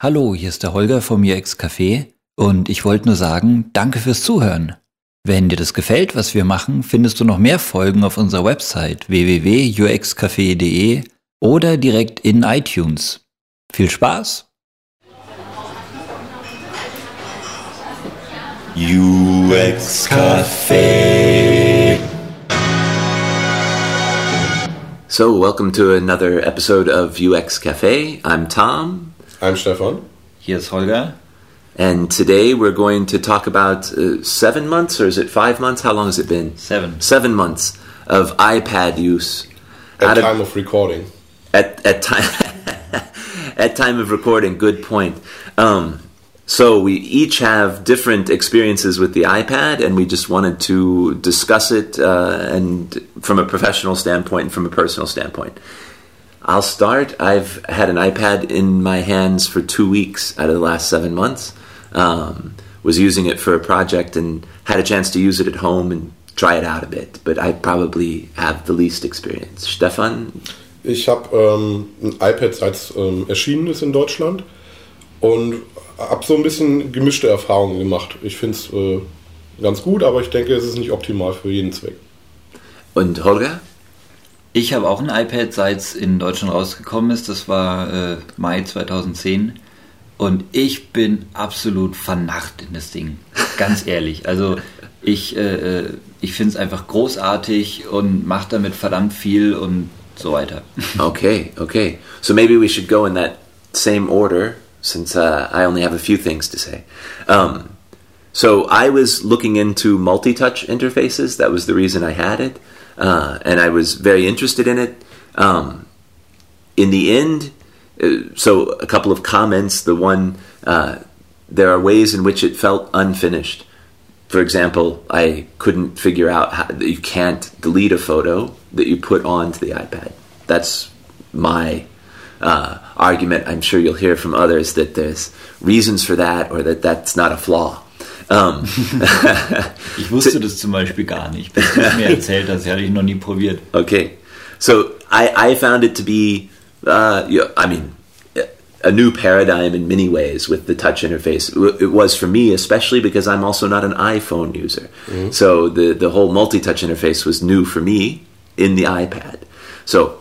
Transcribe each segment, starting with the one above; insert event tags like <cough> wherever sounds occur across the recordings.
Hallo, hier ist der Holger vom UX Café und ich wollte nur sagen, danke fürs Zuhören. Wenn dir das gefällt, was wir machen, findest du noch mehr Folgen auf unserer Website www.uxcafé.de oder direkt in iTunes. Viel Spaß! UX Café. So, welcome to another episode of UX Cafe. I'm Tom, I'm Stefan. Hier ist Holger. and today we're going to talk about uh, seven months, or is it five months? How long has it been? Seven. Seven months of iPad use. At Out of- time of recording. at at time <laughs> at time of recording. Good point. Um, so we each have different experiences with the iPad, and we just wanted to discuss it, uh, and from a professional standpoint and from a personal standpoint. I'll start. I've had an iPad in my hands for two weeks out of the last seven months. Um, was using it for a project and had a chance to use it at home and try it out a bit. But I probably have the least experience. Stefan, Ich habe ähm, ein iPad, seit es ähm, erschienen ist in Deutschland und habe so ein bisschen gemischte Erfahrungen gemacht. Ich finde es äh, ganz gut, aber ich denke, es ist nicht optimal für jeden Zweck. Und Holger? Ich habe auch ein iPad, seit es in Deutschland rausgekommen ist. Das war äh, Mai 2010. Und ich bin absolut vernacht in das Ding. Ganz ehrlich. Also ich, äh, äh, ich finde es einfach großartig und mache damit verdammt viel und so weiter. <laughs> Okay, okay. So maybe we should go in that same order since uh, I only have a few things to say. Um, so I was looking into multi touch interfaces. That was the reason I had it. Uh, and I was very interested in it. Um, in the end, uh, so a couple of comments. The one, uh, there are ways in which it felt unfinished. For example, I couldn't figure out how that you can't delete a photo that you put onto the iPad. That's my uh, argument. I'm sure you'll hear from others that there's reasons for that or that that's not a flaw. Um, <laughs> Ich wusste das zum Beispiel gar nicht, bis du es mir <laughs> erzählt hast. Das hatte ich noch nie probiert. Okay, so I, I found it to be, uh, yeah, I mean, a new paradigm in many ways with the touch interface. It was for me, especially because I'm also not an iPhone user. So the, the whole multi touch interface was new for me in the iPad. So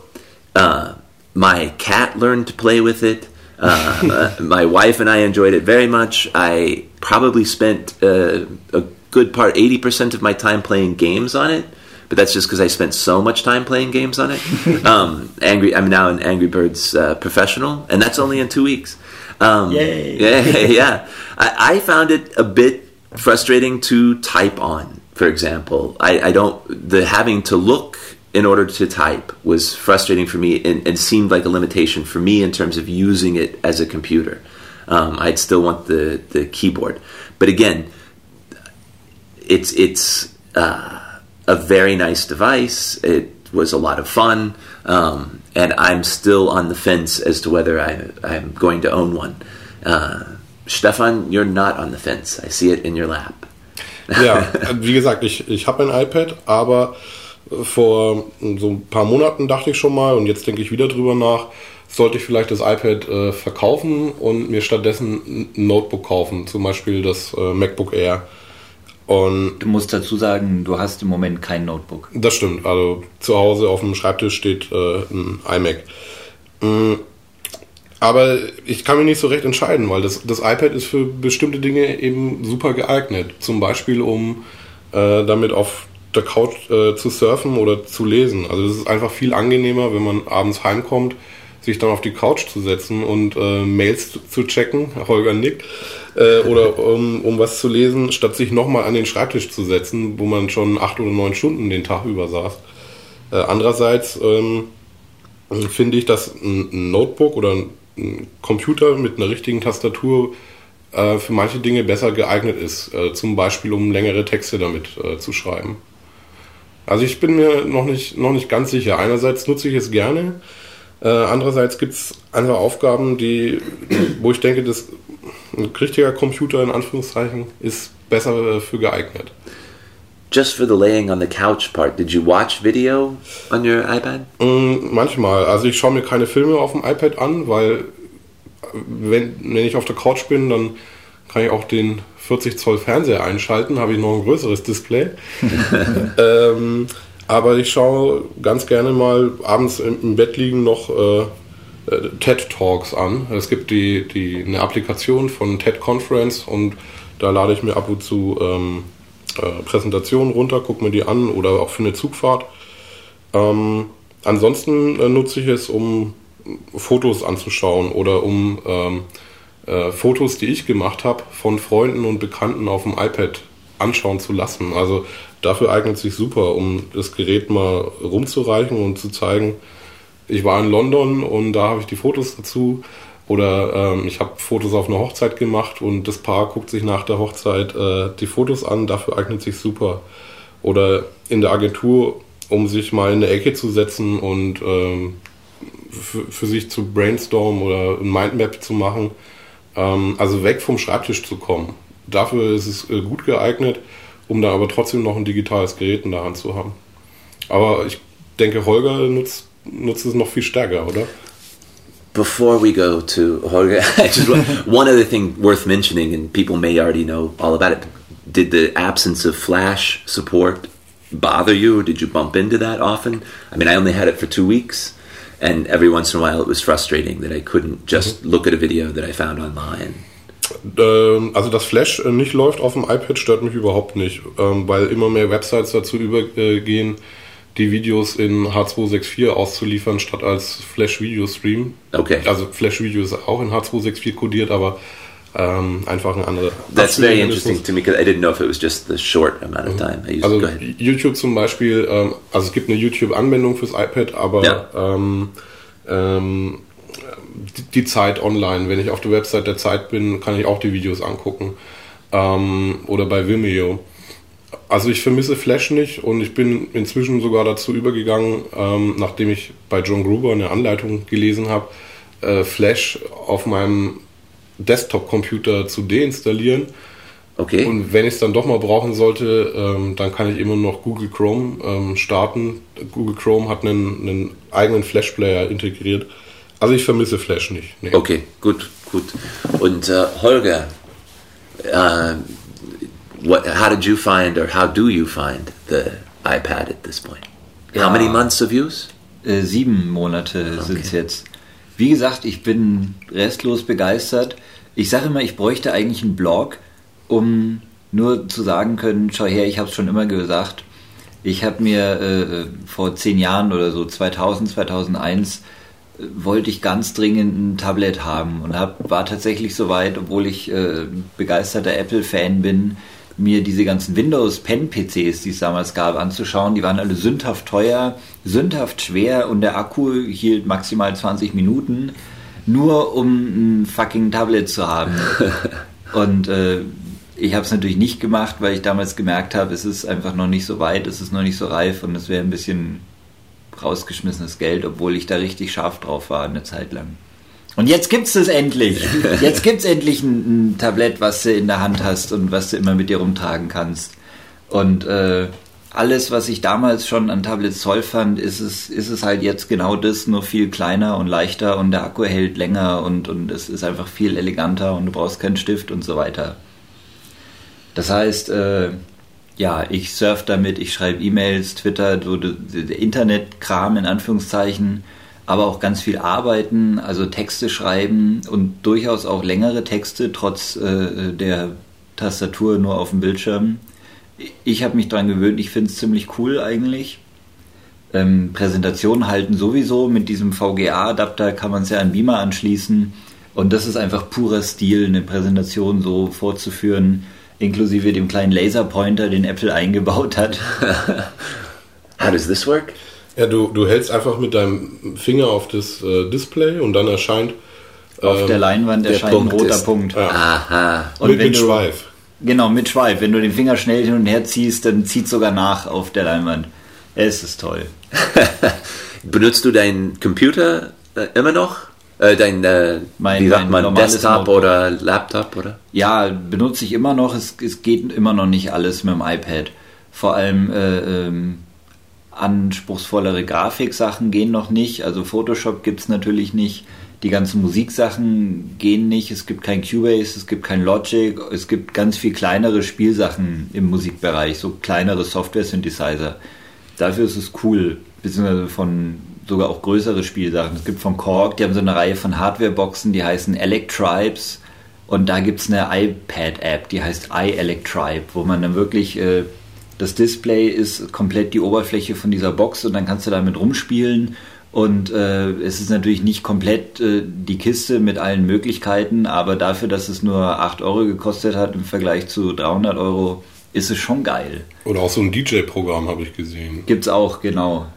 uh, my cat learned to play with it. Uh, my wife and I enjoyed it very much. I probably spent uh, a good part, 80% of my time playing games on it, but that's just because I spent so much time playing games on it. <laughs> um, Angry, I'm now an Angry Birds uh, professional, and that's only in two weeks. Um, Yay. Yeah, <laughs> yeah. I, I found it a bit frustrating to type on, for example. I, I don't, the having to look in order to type was frustrating for me and, and seemed like a limitation for me in terms of using it as a computer. Um, I'd still want the, the keyboard. But again, it's it's uh, a very nice device. It was a lot of fun, um, and I'm still on the fence as to whether I, I'm going to own one. Uh, Stefan, you're not on the fence. I see it in your lap. Ja, wie gesagt, ich, ich habe ein iPad, aber vor so ein paar Monaten dachte ich schon mal und jetzt denke ich wieder drüber nach, sollte ich vielleicht das iPad äh, verkaufen und mir stattdessen ein Notebook kaufen, zum Beispiel das äh, MacBook Air. Und Du musst dazu sagen, du hast im Moment kein Notebook. Das stimmt. Also zu Hause auf dem Schreibtisch steht äh, ein iMac. Mm, Aber ich kann mich nicht so recht entscheiden, weil das, das iPad ist für bestimmte Dinge eben super geeignet. Zum Beispiel, um äh, damit auf der Couch äh, zu surfen oder zu lesen. Also das ist einfach viel angenehmer, wenn man abends heimkommt, sich dann auf die Couch zu setzen und äh, Mails zu, zu checken, Holger nickt, äh, oder <laughs> um, um was zu lesen, statt sich nochmal an den Schreibtisch zu setzen, wo man schon acht oder neun Stunden den Tag über saß. Äh, andererseits ähm, finde ich, dass ein Notebook oder ein Computer mit einer richtigen Tastatur äh, für manche Dinge besser geeignet ist. Äh, zum Beispiel, um längere Texte damit zu schreiben. Also ich bin mir noch nicht, noch nicht ganz sicher. Einerseits nutze ich es gerne, äh, andererseits gibt es einfach Aufgaben, die, wo ich denke, dass ein richtiger Computer in Anführungszeichen ist besser äh, für geeignet. Just for the laying on the couch part, did you watch video on your iPad? Mm, Manchmal. Also ich schaue mir keine Filme auf dem iPad an, weil wenn, wenn ich auf der Couch bin, dann kann ich auch den 40 Zoll Fernseher einschalten, habe ich noch ein größeres Display. <laughs> ähm, aber ich schaue ganz gerne mal abends im, Bett liegen noch äh, äh, TED Talks an. Es gibt die, die, eine Applikation von TED Conference und da lade ich mir ab und zu ähm, äh, Präsentationen runter, gucke mir die an oder auch für eine Zugfahrt. Ähm, ansonsten äh, nutze ich es, um Fotos anzuschauen oder um ähm, äh, Fotos, die ich gemacht habe, von Freunden und Bekannten auf dem iPad anschauen zu lassen. Also dafür eignet sich super, um das Gerät mal rumzureichen und zu zeigen, ich war in London und da habe ich die Fotos dazu. Oder ähm, ich habe Fotos auf einer Hochzeit gemacht und das Paar guckt sich nach der Hochzeit äh, die Fotos an, dafür eignet sich super. Oder in der Agentur, um sich mal in eine Ecke zu setzen und ähm, für, für sich zu brainstormen oder ein Mindmap zu machen. Ähm, also weg vom Schreibtisch zu kommen. Dafür ist es äh, gut geeignet, um da aber trotzdem noch ein digitales Gerät in der Hand zu haben. Aber ich denke, Holger nutzt, nutzt es noch viel stärker, oder? Before we go to <laughs> want- one other thing worth mentioning, and people may already know all about it. Did the absence of Flash support bother you, or did you bump into that often? I mean, I only had it for two weeks, and every once in a while it was frustrating that I couldn't just look at a video that I found online. Ähm, also dass Flash äh, nicht läuft auf dem iPad stört mich überhaupt nicht, ähm, weil immer mehr Websites dazu übergehen, die Videos in H264 auszuliefern, statt als Flash-Video-Stream. Okay. Also Flash-Video ist auch in H264 codiert, aber ähm, einfach ein anderer. That's very interesting to me because I didn't know if it was just the short amount of time I used. Also. YouTube zum Beispiel, ähm, also es gibt eine YouTube-Anwendung fürs iPad, aber Ja. ähm, ähm, die, die Zeit online, wenn ich auf der Website der Zeit bin, kann ich auch die Videos angucken. Ähm, oder bei Vimeo. Also ich vermisse Flash nicht und ich bin inzwischen sogar dazu übergegangen, ähm, nachdem ich bei John Gruber eine Anleitung gelesen habe, äh, Flash auf meinem Desktop-Computer zu deinstallieren. Okay. Und wenn ich es dann doch mal brauchen sollte, ähm, dann kann ich immer noch Google Chrome ähm, starten. Google Chrome hat einen, einen eigenen Flash-Player integriert. Also ich vermisse Flash nicht. Nee. Okay, gut, gut. Und uh, Holger, uh, what, how did you find, or how do you find the iPad at this point? How Ja. many months of use? Äh, sieben Monate sind es jetzt. Wie gesagt, ich bin restlos begeistert. Ich sage immer, ich bräuchte eigentlich einen Blog, um nur zu sagen können, schau her, ich habe es schon immer gesagt. Ich habe mir äh, vor zehn Jahren oder so, 2000, 2001, äh, wollte ich ganz dringend ein Tablet haben und hab, war tatsächlich so weit, obwohl ich äh, begeisterter Apple-Fan bin, mir diese ganzen Windows-Pen-PCs, die es damals gab, anzuschauen. Die waren alle sündhaft teuer, sündhaft schwer und der Akku hielt maximal 20 Minuten, nur um ein fucking Tablet zu haben. <laughs> und äh, ich habe es natürlich nicht gemacht, weil ich damals gemerkt habe, es ist einfach noch nicht so weit, es ist noch nicht so reif und es wäre ein bisschen rausgeschmissenes Geld, obwohl ich da richtig scharf drauf war eine Zeit lang. Und jetzt gibt's es endlich. <laughs> Jetzt gibt's endlich ein, ein Tablett, was du in der Hand hast und was du immer mit dir rumtragen kannst. Und äh, alles, was ich damals schon an Tablets toll fand, ist es, ist es halt jetzt genau das, nur viel kleiner und leichter und der Akku hält länger und, und es ist einfach viel eleganter und du brauchst keinen Stift und so weiter. Das heißt, äh, ja, ich surf damit, ich schreibe E-Mails, Twitter, so Internetkram in Anführungszeichen, aber auch ganz viel arbeiten, also Texte schreiben und durchaus auch längere Texte, trotz äh, der Tastatur nur auf dem Bildschirm. Ich habe mich daran gewöhnt, ich finde es ziemlich cool eigentlich. Ähm, Präsentationen halten sowieso, mit diesem VGA-Adapter kann man es ja an Beamer anschließen und das ist einfach purer Stil, eine Präsentation so vorzuführen, inklusive dem kleinen Laserpointer, den Apple eingebaut hat. <laughs> How does this work? Ja, du, du hältst einfach mit deinem Finger auf das äh, Display und dann erscheint Auf ähm, der Leinwand der erscheint Punkt ein roter ist- Punkt. ja, Aha. Und mit, wenn mit du- Schweif. Genau, mit Schweif. Wenn du den Finger schnell hin und her ziehst, dann zieht sogar nach auf der Leinwand. Es ist toll. <laughs> Benutzt du deinen Computer äh, immer noch? Äh, dein, äh, Mein- wie sagt man, Desktop Notebook. oder Laptop, oder? Ja, benutze ich immer noch. Es, es geht immer noch nicht alles mit dem iPad. Vor allem äh, ähm, anspruchsvollere Grafiksachen gehen noch nicht. Also Photoshop gibt es natürlich nicht. Die ganzen Musiksachen gehen nicht. Es gibt kein Cubase, es gibt kein Logic, es gibt ganz viel kleinere Spielsachen im Musikbereich, so kleinere Software-Synthesizer. Dafür ist es cool, beziehungsweise von sogar auch größere Spielsachen. Es gibt von Korg, die haben so eine Reihe von Hardware-Boxen, die heißen Electribes. Und da gibt es eine iPad-App, die heißt iElectribe, wo man dann wirklich, äh, das Display ist komplett die Oberfläche von dieser Box und dann kannst du damit rumspielen. Und äh, es ist natürlich nicht komplett äh, die Kiste mit allen Möglichkeiten, aber dafür, dass es nur 8 Euro gekostet hat im Vergleich zu 300 Euro, ist es schon geil. Oder auch so ein DJ-Programm habe ich gesehen. Gibt's auch, genau.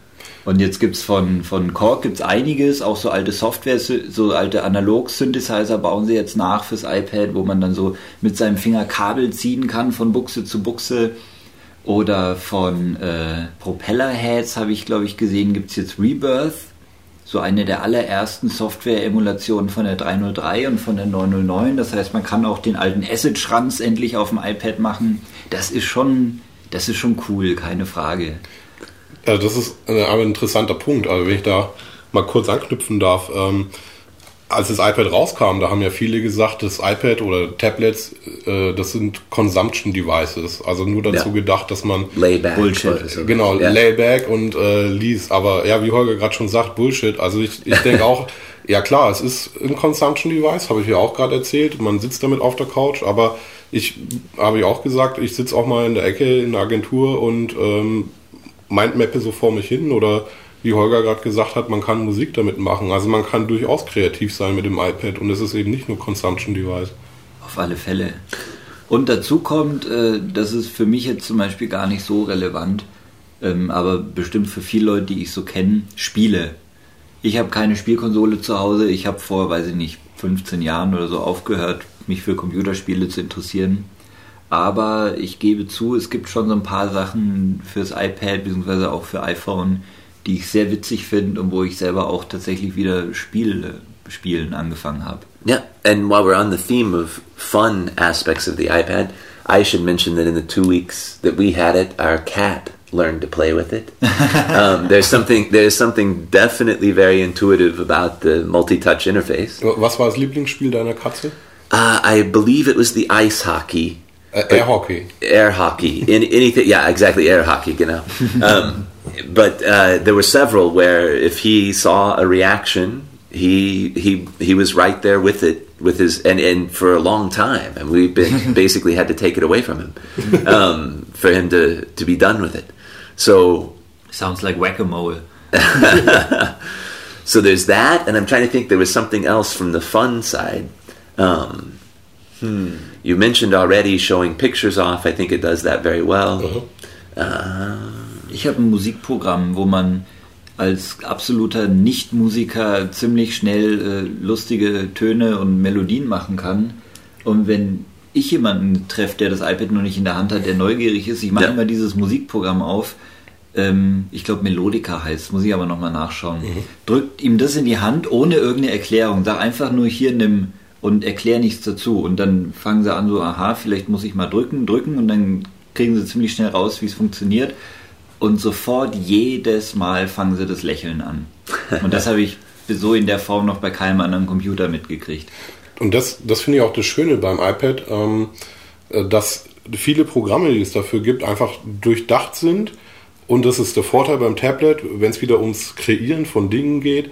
Und jetzt gibt's von, von Korg gibt's einiges, auch so alte Software, so alte Analog-Synthesizer bauen sie jetzt nach fürs iPad, wo man dann so mit seinem Finger Kabel ziehen kann von Buchse zu Buchse. Oder von äh, Propellerheads habe ich, glaube ich, gesehen, gibt's jetzt Rebirth. So eine der allerersten Software-Emulationen von der 303 und von der 909. Das heißt, man kann auch den alten Acid-Schranz endlich auf dem iPad machen. Das ist schon, das ist schon cool, keine Frage. Also das ist ein, interessanter Punkt. Also wenn ich da mal kurz anknüpfen darf, ähm, als das iPad rauskam, da haben ja viele gesagt, das iPad oder Tablets, äh, das sind Consumption Devices. Also nur dazu Ja. gedacht, dass man Layback. Bullshit. genau Ja. Layback und äh, liest. Aber ja, wie Holger gerade schon sagt, Bullshit. Also ich, ich denke <laughs> auch, ja klar, es ist ein Consumption Device, habe ich ja auch gerade erzählt. Man sitzt damit auf der Couch, aber ich habe ja auch gesagt, ich sitze auch mal in der Ecke in der Agentur und ähm, Mindmappe so vor mich hin oder wie Holger gerade gesagt hat, man kann Musik damit machen. Also man kann durchaus kreativ sein mit dem iPad und es ist eben nicht nur Consumption Device. Auf alle Fälle. Und dazu kommt, äh, das ist für mich jetzt zum Beispiel gar nicht so relevant, ähm, aber bestimmt für viele Leute, die ich so kenne, Spiele. Ich habe keine Spielkonsole zu Hause. Ich habe vor, weiß ich nicht, 15 Jahren oder so aufgehört, mich für Computerspiele zu interessieren. Aber ich gebe zu, es gibt schon so ein paar Sachen fürs iPad bzw. auch für iPhone, die ich sehr witzig finde und wo ich selber auch tatsächlich wieder Spiele spielen angefangen habe. Yeah, and while we're on the theme of fun aspects of the iPad, I should mention that in the two weeks that we had it, our cat learned to play with it. <laughs> um, there's something there's something definitely very intuitive about the multi-touch interface. Was war das Lieblingsspiel deiner Katze? Uh, I believe it was the ice hockey, Äh, Air Hockey. air hockey, in anything. Yeah, exactly, air hockey. You know, <laughs> um, but uh, there were several where if he saw a reaction, he he he was right there with it with his and and for a long time, and we've been <laughs> basically had to take it away from him <laughs> um, for him to to be done with it. So Sounds like whack-a-mole. <laughs> so there's that, and I'm trying to think. There was something else from the fun side. Um, hmm. You mentioned already showing pictures off. I think it does that very well. Ich habe ein Musikprogramm, wo man als absoluter Nicht-Musiker ziemlich schnell äh, lustige Töne und Melodien machen kann. Und wenn ich jemanden treffe, der das iPad noch nicht in der Hand hat, der neugierig ist, ich mache Ja. immer dieses Musikprogramm auf. Ähm, ich glaube Melodica heißt, muss ich aber nochmal nachschauen. Drückt ihm das in die Hand ohne irgendeine Erklärung. Sag einfach nur hier nimm und erklär nichts dazu. Und dann fangen sie an so, aha, vielleicht muss ich mal drücken, drücken und dann kriegen sie ziemlich schnell raus, wie es funktioniert. Und sofort jedes Mal fangen sie das Lächeln an. Und das <laughs> habe ich so in der Form noch bei keinem anderen Computer mitgekriegt. Und das, das finde ich auch das Schöne beim iPad, ähm, äh, dass viele Programme, die es dafür gibt, einfach durchdacht sind. Und das ist der Vorteil beim Tablet, wenn es wieder ums Kreieren von Dingen geht.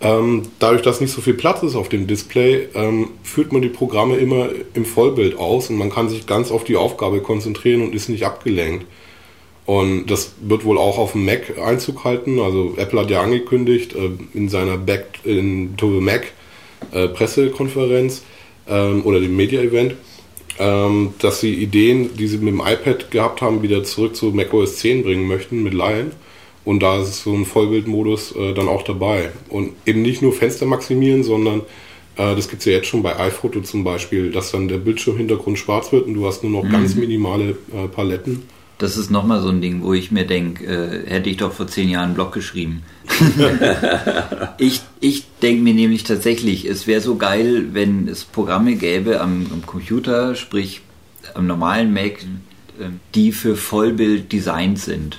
Ähm, dadurch, dass nicht so viel Platz ist auf dem Display, ähm, führt man die Programme immer im Vollbild aus und man kann sich ganz auf die Aufgabe konzentrieren und ist nicht abgelenkt. Und das wird wohl auch auf dem Mac Einzug halten. Also Apple hat ja angekündigt äh, in seiner Back in to the Mac äh, Pressekonferenz ähm, oder dem Media Event, ähm, dass sie Ideen, die sie mit dem iPad gehabt haben, wieder zurück zu macOS 10 bringen möchten mit Lion. Und da ist so ein Vollbildmodus äh, dann auch dabei. Und eben nicht nur Fenster maximieren, sondern äh, das gibt es ja jetzt schon bei iPhoto zum Beispiel, dass dann der Bildschirmhintergrund schwarz wird und du hast nur noch ganz minimale äh, Paletten. Das ist nochmal so ein Ding, wo ich mir denke, äh, hätte ich doch vor zehn Jahren einen Blog geschrieben. <laughs> ich ich denke mir nämlich tatsächlich, es wäre so geil, wenn es Programme gäbe am, am Computer, sprich am normalen Mac, äh, die für Vollbild designt sind.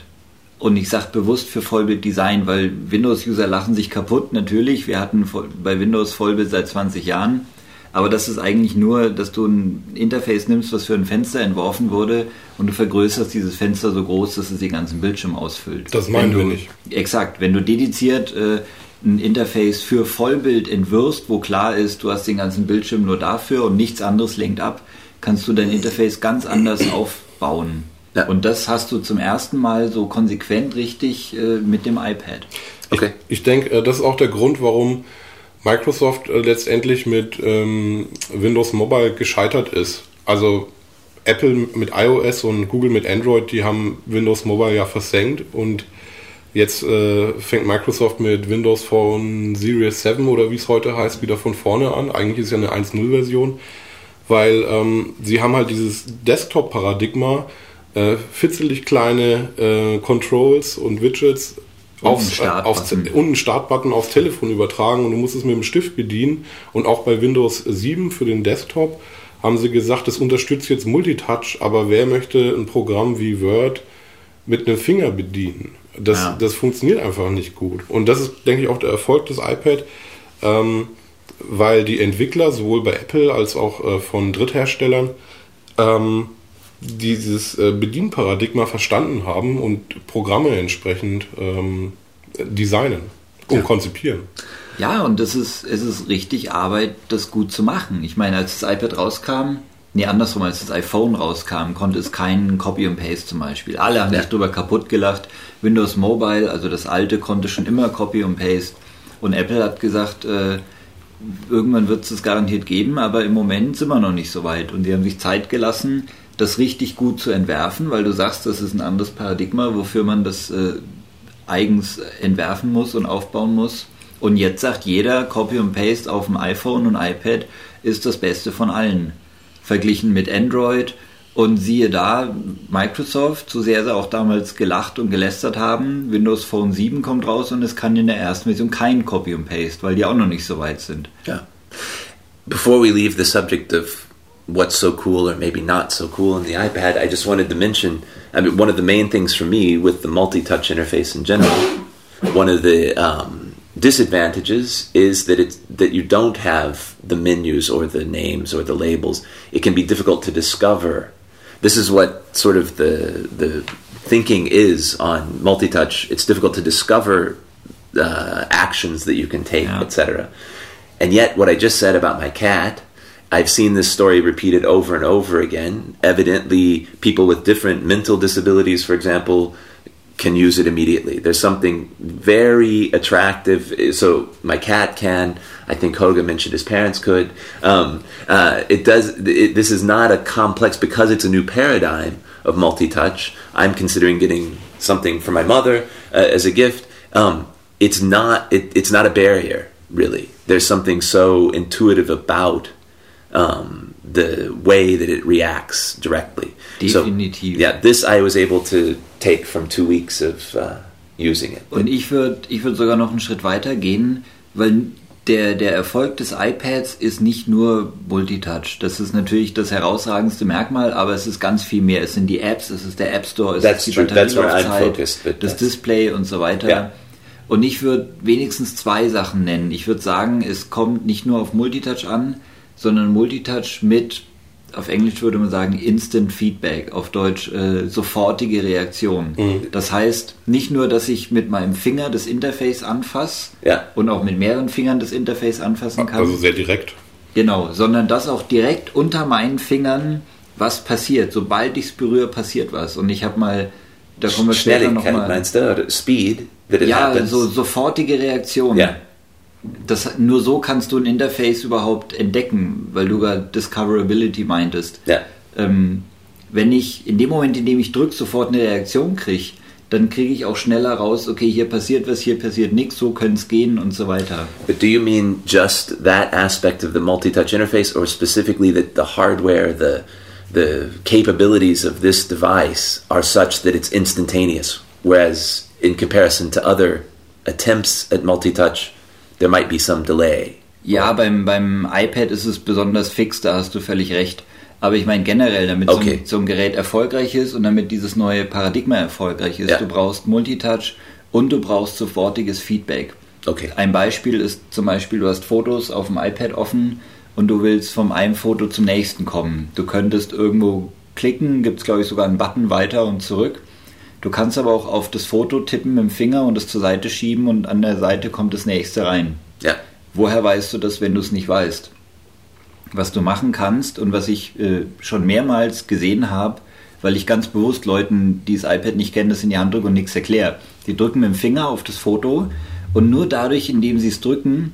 Und ich sage bewusst für Vollbild-Design, weil Windows-User lachen sich kaputt, natürlich. Wir hatten bei Windows Vollbild seit 20 Jahren. Aber das ist eigentlich nur, dass du ein Interface nimmst, was für ein Fenster entworfen wurde und du vergrößerst dieses Fenster so groß, dass es den ganzen Bildschirm ausfüllt. Das meinen wir du- nicht. Exakt. Wenn du dediziert äh, ein Interface für Vollbild entwirfst, wo klar ist, du hast den ganzen Bildschirm nur dafür und nichts anderes lenkt ab, kannst du dein Interface ganz anders <clears throat> aufbauen. Ja. Und das hast du zum ersten Mal so konsequent richtig äh, mit dem iPad. Okay. Ich denke, äh, das ist auch der Grund, warum Microsoft äh, letztendlich mit ähm, Windows Mobile gescheitert ist. Also Apple mit iOS und Google mit Android, die haben Windows Mobile ja versenkt und jetzt äh, fängt Microsoft mit Windows Phone Series 7 oder wie es heute heißt, wieder von vorne an. Eigentlich ist es ja eine 1.0-Version, weil ähm, sie haben halt dieses Desktop-Paradigma, äh, fitzelig kleine äh, Controls und Widgets aufs, äh, aufs, Startbutton. und einen Startbutton aufs Telefon übertragen und du musst es mit dem Stift bedienen. Und auch bei Windows 7 für den Desktop haben sie gesagt, es unterstützt jetzt Multitouch, aber wer möchte ein Programm wie Word mit einem Finger bedienen? Das, Ja. das funktioniert einfach nicht gut. Und das ist, denke ich, auch der Erfolg des iPad, ähm, weil die Entwickler sowohl bei Apple als auch äh, von Drittherstellern ähm, dieses äh, Bedienparadigma verstanden haben und Programme entsprechend ähm, designen und konzipieren. Ja, und das ist, es ist richtig Arbeit, das gut zu machen. Ich meine, als das iPad rauskam, nee, andersrum, als das iPhone rauskam, konnte es keinen Copy and Paste zum Beispiel. Alle haben Ja. sich drüber kaputt gelacht. Windows Mobile, also das alte, konnte schon immer Copy and Paste. Und Apple hat gesagt, äh, irgendwann wird es es garantiert geben, aber im Moment sind wir noch nicht so weit. Und sie haben sich Zeit gelassen, das richtig gut zu entwerfen, weil du sagst, das ist ein anderes Paradigma, wofür man das äh, eigens entwerfen muss und aufbauen muss. Und jetzt sagt jeder, Copy und Paste auf dem iPhone und iPad ist das Beste von allen. Verglichen mit Android. Und siehe da, Microsoft, so sehr sie auch damals gelacht und gelästert haben, Windows Phone 7 kommt raus und es kann in der ersten Version kein Copy und Paste, weil die auch noch nicht so weit sind. Yeah. Before we leave the subject of what's so cool or maybe not so cool in the iPad, I just wanted to mention I mean, one of the main things for me with the multi touch interface in general, one of the um, disadvantages is that, it's, that you don't have the menus or the names or the labels. It can be difficult to discover. This is what sort of the, the thinking is on multi touch. It's difficult to discover uh, actions that you can take, Yeah. etc. And yet, what I just said about my cat, I've seen this story repeated over and over again. Evidently, people with different mental disabilities, for example, can use it immediately. There's something very attractive. So my cat can. I think Hoga mentioned his parents could. Um, uh, it does. It, this is not a complex because it's a new paradigm of multi-touch. I'm considering getting something for my mother uh, as a gift. Um, it's not. It, it's not a barrier really. There's something so intuitive about um, the way that it reacts directly. So, Definitiv. yeah, this I was able to take from two weeks of uh, using it. Und ich würde ich würd sogar noch einen Schritt weiter gehen, weil der, der Erfolg des iPads ist nicht nur Multitouch. Das ist natürlich das herausragendste Merkmal, aber es ist ganz viel mehr. Es sind die Apps, es ist der App Store, es That's ist die Batterielaufzeit, das Display und so weiter. Ja. Und ich würde wenigstens zwei Sachen nennen. Ich würde sagen, es kommt nicht nur auf Multitouch an, sondern Multitouch mit, auf Englisch würde man sagen, Instant Feedback, auf Deutsch äh, sofortige Reaktion. Das heißt, nicht nur, dass ich mit meinem Finger das Interface anfasse Ja. und auch mit mehreren Fingern das Interface anfassen kann. Also sehr direkt. Genau, sondern dass auch direkt unter meinen Fingern was passiert. Sobald ich es berühre, passiert was. Und ich habe mal, da kommen wir später nochmal. meinst du? Speed Ja, happens. so sofortige Reaktion. Ja. Das, nur so kannst du ein Interface überhaupt entdecken, weil du gerade Discoverability meintest. Ja. Ähm, wenn ich in dem Moment, in dem ich drücke, sofort eine Reaktion kriege, dann kriege ich auch schneller raus, okay, hier passiert was, hier passiert nichts, so könnte es gehen und so weiter. But do you mean just that aspect of the multi-touch interface, or specifically that the hardware, the the capabilities of this device are such that it's instantaneous, whereas in comparison to other attempts at multi-touch, there might be some delay. Ja, beim, beim iPad ist es besonders fix, da hast du völlig recht. Aber ich meine generell, damit Okay. so, ein, Gerät erfolgreich ist und damit dieses neue Paradigma erfolgreich ist, Ja. du brauchst Multitouch und du brauchst sofortiges Feedback. Okay. Ein Beispiel ist zum Beispiel, du hast Fotos auf dem iPad offen und du willst vom einen Foto zum nächsten kommen. Du könntest irgendwo klicken, gibt es glaube ich sogar einen Button weiter und zurück. Du kannst aber auch auf das Foto tippen mit dem Finger und es zur Seite schieben und an der Seite kommt das nächste rein. Ja. Woher weißt du das, wenn du es nicht weißt? Was du machen kannst und was ich äh, schon mehrmals gesehen habe, weil ich ganz bewusst Leuten, die das iPad nicht kennen, das in die Hand drücke und nichts erkläre. Die drücken mit dem Finger auf das Foto und nur dadurch, indem sie es drücken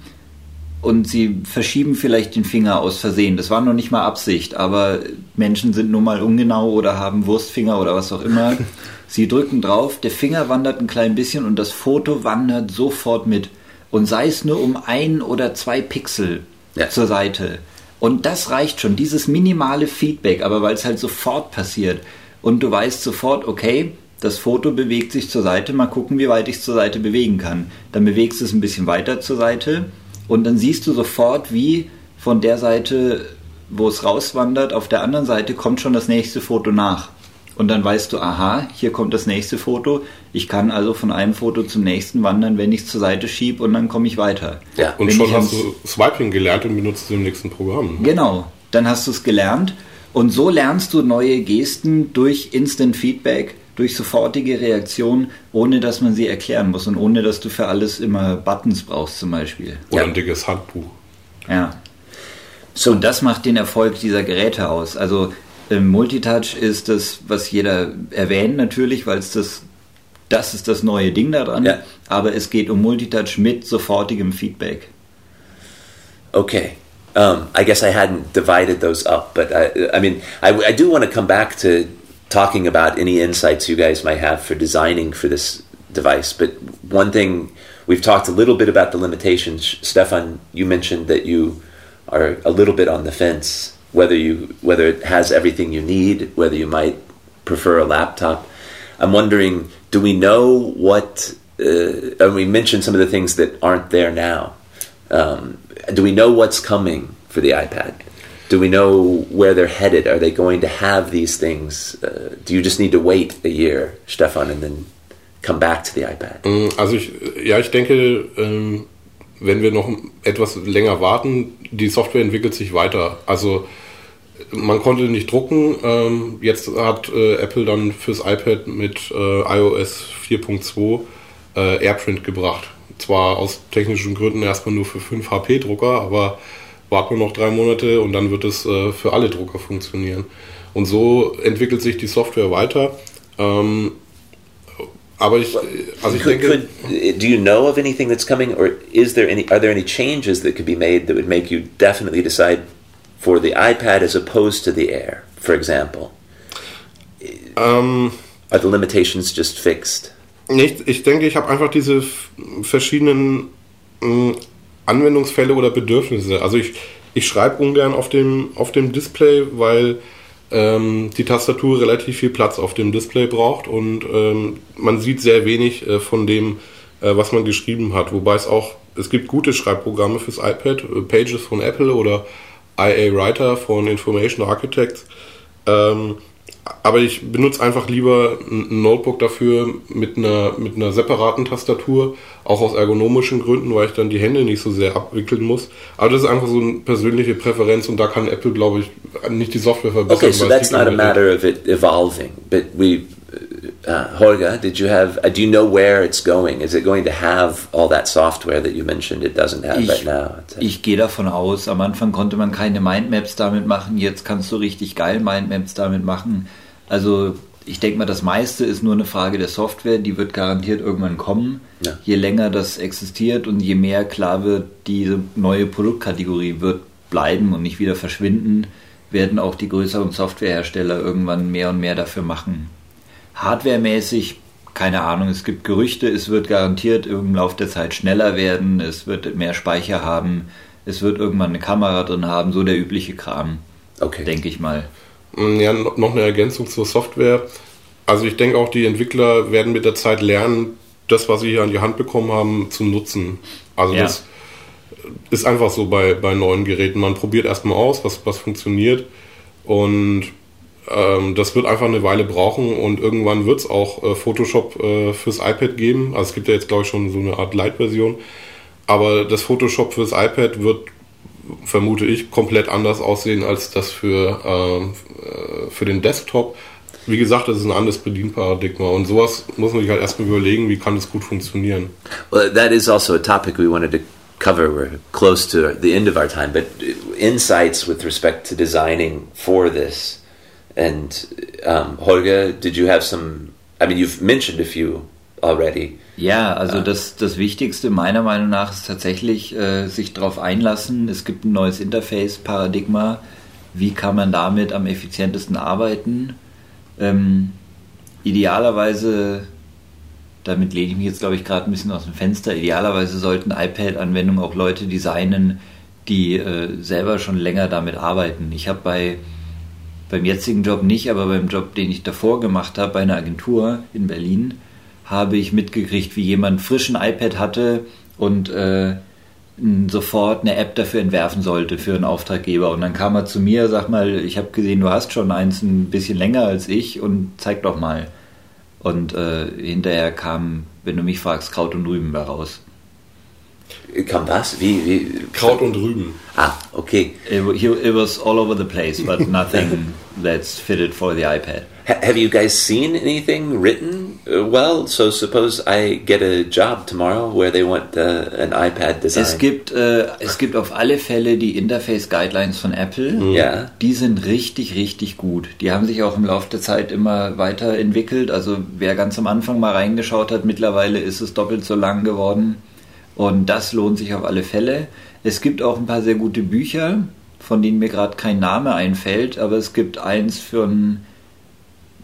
und sie verschieben vielleicht den Finger aus Versehen. Das war noch nicht mal Absicht, aber Menschen sind nun mal ungenau oder haben Wurstfinger oder was auch immer. <laughs> Sie drücken drauf, der Finger wandert ein klein bisschen und das Foto wandert sofort mit. Und sei es nur um ein oder zwei Pixel Ja. zur Seite. Und das reicht schon, dieses minimale Feedback, aber weil es halt sofort passiert. Und du weißt sofort, okay, das Foto bewegt sich zur Seite, mal gucken, wie weit ich es zur Seite bewegen kann. Dann bewegst du es ein bisschen weiter zur Seite und dann siehst du sofort, wie von der Seite, wo es rauswandert, auf der anderen Seite kommt schon das nächste Foto nach. Und dann weißt du, aha, hier kommt das nächste Foto. Ich kann also von einem Foto zum nächsten wandern, wenn ich es zur Seite schiebe und dann komme ich weiter. Ja. Und Wenn schon hast du Swiping gelernt und benutzt es im nächsten Programm. Genau, dann hast du es gelernt und so lernst du neue Gesten durch Instant Feedback, durch sofortige Reaktion, ohne dass man sie erklären muss und ohne dass du für alles immer Buttons brauchst zum Beispiel. Oder Ja. ein dickes Handbuch. Ja. So Und das macht den Erfolg dieser Geräte aus. Also ähm, Multitouch ist das, was jeder erwähnt natürlich, weil es das, das ist das neue Ding daran. Ja. Aber es geht um Multitouch mit sofortigem Feedback. Okay. Um, I guess I hadn't divided those up, but I, I mean, I, I do want to come back to talking about any insights you guys might have for designing for this device. But one thing we've talked a little bit about the limitations. Stefan, you mentioned that you are a little bit on the fence whether you whether it has everything you need, whether you might prefer a laptop. I'm wondering, do we know what? Uh, and we mentioned some of the things that aren't there now. Um, do we know what's coming for the iPad? Do we know where they're headed? Are they going to have these things? Uh, do you just need to wait a year, Stefan, and then come back to the iPad? Mm, Also ich, ja, ich denke, ähm, wenn wir noch etwas länger warten, die Software entwickelt sich weiter. Also man konnte nicht drucken. Ähm, jetzt hat äh, Apple dann fürs iPad mit äh, iOS 4.2 äh, AirPrint gebracht. Zwar aus technischen Gründen erstmal nur für 5 HP-Drucker, aber warten wir noch drei Monate und dann wird es äh, für alle Drucker funktionieren. Und so entwickelt sich die Software weiter. Ähm, aber ich, also ich Could, denke, could, do you know of anything that's coming, or is there any? Are there any changes that could be made that would make you definitely decide for the iPad as opposed to the Air, for example? ähm, Are the limitations just fixed? Nicht, ich denke, ich habe einfach diese verschiedenen mh, Anwendungsfälle oder Bedürfnisse. Also ich, ich schreibe ungern auf dem, auf dem Display, weil ähm, die Tastatur relativ viel Platz auf dem Display braucht und ähm, man sieht sehr wenig äh, von dem, äh, was man geschrieben hat. Wobei es auch, es gibt gute Schreibprogramme fürs iPad, äh, Pages von Apple oder IA Writer von Information Architects. Ähm, aber ich benutze einfach lieber ein Notebook dafür mit einer, mit einer separaten Tastatur, auch aus ergonomischen Gründen, weil ich dann die Hände nicht so sehr abwickeln muss. Aber das ist einfach so eine persönliche Präferenz und da kann Apple, glaube ich, nicht die Software verbessern. Okay, so that's not a matter of it evolving, but we. Uh, Holga, did you have? Uh, do you know where it's going? Is it going to have all that software that you mentioned it doesn't have right Ich, now? It's- ich gehe davon aus, am Anfang konnte man keine Mindmaps damit machen, jetzt kannst du richtig geil Mindmaps damit machen. Also ich denke mal, das meiste ist nur eine Frage der Software, die wird garantiert irgendwann kommen. Ja. Je länger das existiert und je mehr klar wird, diese neue Produktkategorie wird bleiben und nicht wieder verschwinden, werden auch die größeren Softwarehersteller irgendwann mehr und mehr dafür machen. Hardwaremäßig, keine Ahnung, es gibt Gerüchte, es wird garantiert im Laufe der Zeit schneller werden, es wird mehr Speicher haben, es wird irgendwann eine Kamera drin haben, so der übliche Kram, okay. denke ich mal. Ja, no- noch eine Ergänzung zur Software. Also ich denke auch, die Entwickler werden mit der Zeit lernen, das, was sie hier an die Hand bekommen haben, zu nutzen. Also Ja. das ist einfach so bei, bei neuen Geräten. Man probiert erstmal aus, was, was funktioniert. Und ähm, das wird einfach eine Weile brauchen und irgendwann wird es auch äh, Photoshop äh, fürs iPad geben. Also es gibt ja jetzt, glaube ich, schon so eine Art Light-Version. Aber das Photoshop fürs iPad wird, vermute ich, komplett anders aussehen als das für, ähm, äh, für den Desktop. Wie gesagt, das ist ein anderes Bedienparadigma und sowas muss man sich halt erstmal überlegen, wie kann das gut funktionieren. Well, that is also a topic we wanted to cover. We're close to the end of our time, but insights with respect to designing for this. And um, Holger, did you have some? I mean, you've mentioned a few already. Ja, also das, das Wichtigste meiner Meinung nach ist tatsächlich äh, sich darauf einlassen. Es gibt ein neues Interface-Paradigma. Wie kann man damit am effizientesten arbeiten? Ähm, idealerweise, damit lehne ich mich jetzt glaube ich gerade ein bisschen aus dem Fenster, idealerweise sollten iPad-Anwendungen auch Leute designen, die äh, selber schon länger damit arbeiten. Ich habe bei beim jetzigen Job nicht, aber beim Job, den ich davor gemacht habe, bei einer Agentur in Berlin, habe ich mitgekriegt, wie jemand frischen iPad hatte und äh, sofort eine App dafür entwerfen sollte für einen Auftraggeber. Und dann kam er zu mir, sag mal, ich habe gesehen, du hast schon eins ein bisschen länger als ich und zeig doch mal. Und äh, hinterher kam, wenn du mich fragst, Kraut und Rüben raus. Kam was? Wie, wie? Kraut und Rüben. Ah, okay. It, it was all over the place, but <laughs> nothing that's fitted for the iPad. Ha- have you guys seen anything written uh, well? So suppose I get a job tomorrow where they want uh, an iPad design. Es gibt, äh, es gibt auf alle Fälle die Interface Guidelines von Apple. Ja. Die sind richtig, richtig gut. Die haben sich auch im Laufe der Zeit immer weiterentwickelt. Also wer ganz am Anfang mal reingeschaut hat, mittlerweile ist es doppelt so lang geworden. Und das lohnt sich auf alle Fälle. Es gibt auch ein paar sehr gute Bücher, von denen mir gerade kein Name einfällt, aber es gibt eins für ein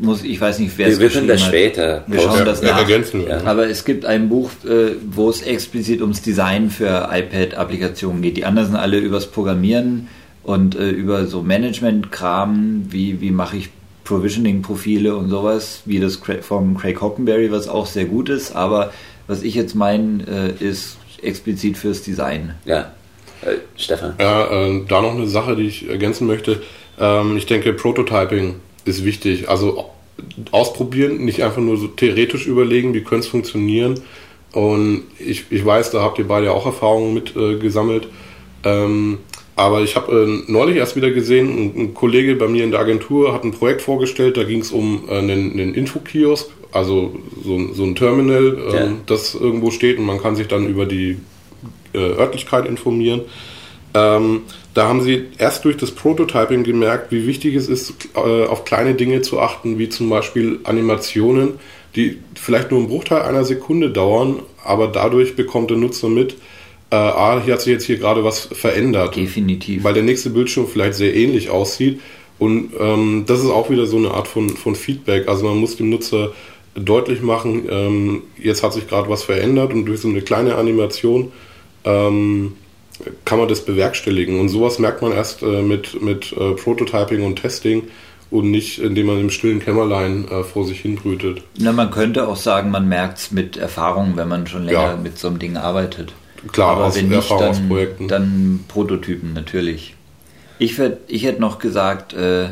muss ich weiß nicht, wer wir, es wir können das geschrieben hat. später Wir schauen posten. das Ja, nach. ergänzen wir. Ja. Aber es gibt ein Buch, äh, wo es explizit ums Design für iPad-Applikationen geht. Die anderen sind alle übers Programmieren und äh, über so Management-Kram, wie, wie mache ich Provisioning-Profile und sowas, wie das Cra- vom Craig Hockenberry, was auch sehr gut ist. Aber was ich jetzt meine, äh, ist explizit fürs Design. Ja. Äh, Stefan? Ja, äh, da noch eine Sache, die ich ergänzen möchte. Ähm, ich denke, Prototyping ist wichtig. Also ausprobieren, nicht einfach nur so theoretisch überlegen, wie könnte es funktionieren. Und ich, ich weiß, da habt ihr beide auch Erfahrungen mit äh, gesammelt. Ähm, aber ich habe äh, neulich erst wieder gesehen, ein, ein Kollege bei mir in der Agentur hat ein Projekt vorgestellt, da ging es um äh, einen, einen Infokiosk, also so, ein- so ein Terminal, äh, Ja. das irgendwo steht und man kann sich dann über die äh, Örtlichkeit informieren. Ähm, da haben sie erst durch das Prototyping gemerkt, wie wichtig es ist, äh, auf kleine Dinge zu achten, wie zum Beispiel Animationen, die vielleicht nur einen Bruchteil einer Sekunde dauern, aber dadurch bekommt der Nutzer mit, äh, ah, hier hat sich jetzt hier gerade was verändert. Definitiv. Weil der nächste Bildschirm vielleicht sehr ähnlich aussieht. Und ähm, das ist auch wieder so eine Art von, von Feedback. Also man muss dem Nutzer deutlich machen, ähm, jetzt hat sich gerade was verändert und durch so eine kleine Animation ähm, kann man das bewerkstelligen. Und sowas merkt man erst äh, mit, mit äh, Prototyping und Testing und nicht, indem man im stillen Kämmerlein äh, vor sich hin brütet. Na, man könnte auch sagen, man merkt es mit Erfahrung, wenn man schon länger Ja. mit so einem Ding arbeitet. Klar, Aber aus wenn nicht, dann, dann Prototypen natürlich. Ich, ich hätte noch gesagt, äh,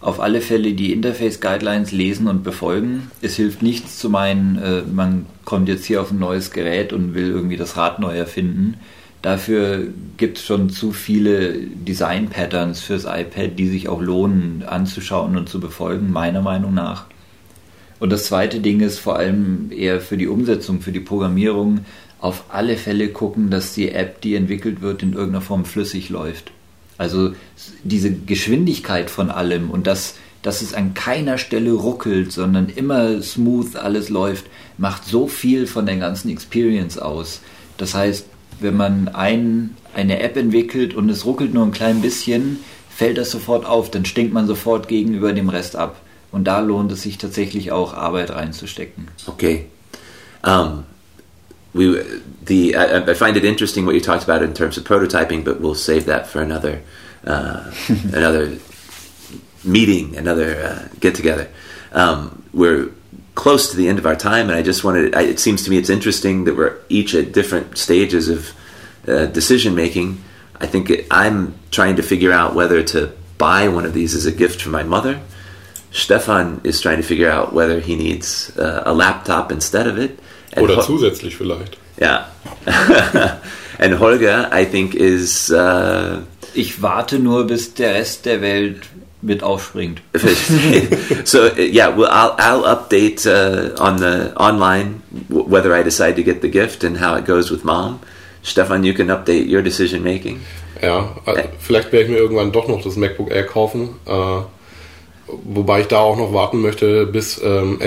auf alle Fälle die Interface Guidelines lesen und befolgen. Es hilft nichts zu meinen, äh, man kommt jetzt hier auf ein neues Gerät und will irgendwie das Rad neu erfinden. Dafür gibt es schon zu viele Design-Patterns fürs iPad, die sich auch lohnen anzuschauen und zu befolgen, meiner Meinung nach. Und das zweite Ding ist vor allem eher für die Umsetzung, für die Programmierung, auf alle Fälle gucken, dass die App, die entwickelt wird, in irgendeiner Form flüssig läuft. Also diese Geschwindigkeit von allem und dass, dass es an keiner Stelle ruckelt, sondern immer smooth alles läuft, macht so viel von der ganzen Experience aus. Das heißt, wenn man ein, eine App entwickelt und es ruckelt nur ein klein bisschen, fällt das sofort auf, dann stinkt man sofort gegenüber dem Rest ab. Und da lohnt es sich tatsächlich auch, Arbeit reinzustecken. Okay. Um, we the I, I find it interesting what you talked about in terms of prototyping, but we'll save that for another uh, <laughs> another meeting, another uh, get together. Um, we're close to the end of our time, and I just wanted. I, it seems to me it's interesting that we're each at different stages of uh, decision making. I think it, I'm trying to figure out whether to buy one of these as a gift for my mother. Stefan is trying to figure out whether he needs uh, a laptop instead of it. Oder Ho- zusätzlich vielleicht. yeah. <laughs> and Holger, I think, is uh, Ich warte nur, bis der Rest der Welt mit aufspringt. <laughs> <laughs> so uh, yeah. Well, I'll I'll update uh, on the online w- whether I decide to get the gift and how it goes with mom. Stefan, you can update your decision making. Ja, also vielleicht werde ich mir irgendwann doch noch das MacBook Air kaufen. Äh, wobei ich da auch noch warten möchte, bis ähm,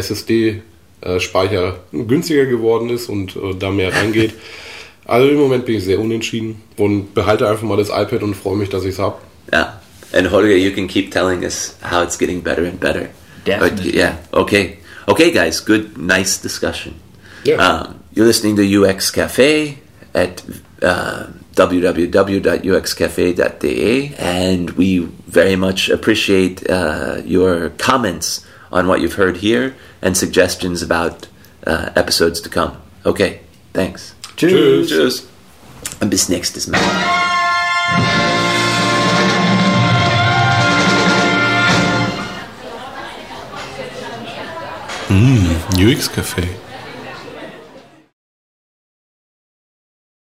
SSD-Speicher günstiger geworden ist und äh, da mehr reingeht. <laughs> Also im Moment bin ich sehr unentschieden und behalte einfach mal das iPad und freue mich, dass ich es habe. Yeah. And Holger, you can keep telling us how it's getting better and better. Definitely. But, yeah. Okay. Okay, guys. Good, nice discussion. Yeah. Um, you're listening to UX Cafe at uh, www.uxcafe.de, and we very much appreciate uh, your comments on what you've heard here and suggestions about uh, episodes to come. Okay. Thanks. Cheers. Tschüss. Und bis nächstes Mal. UX Café.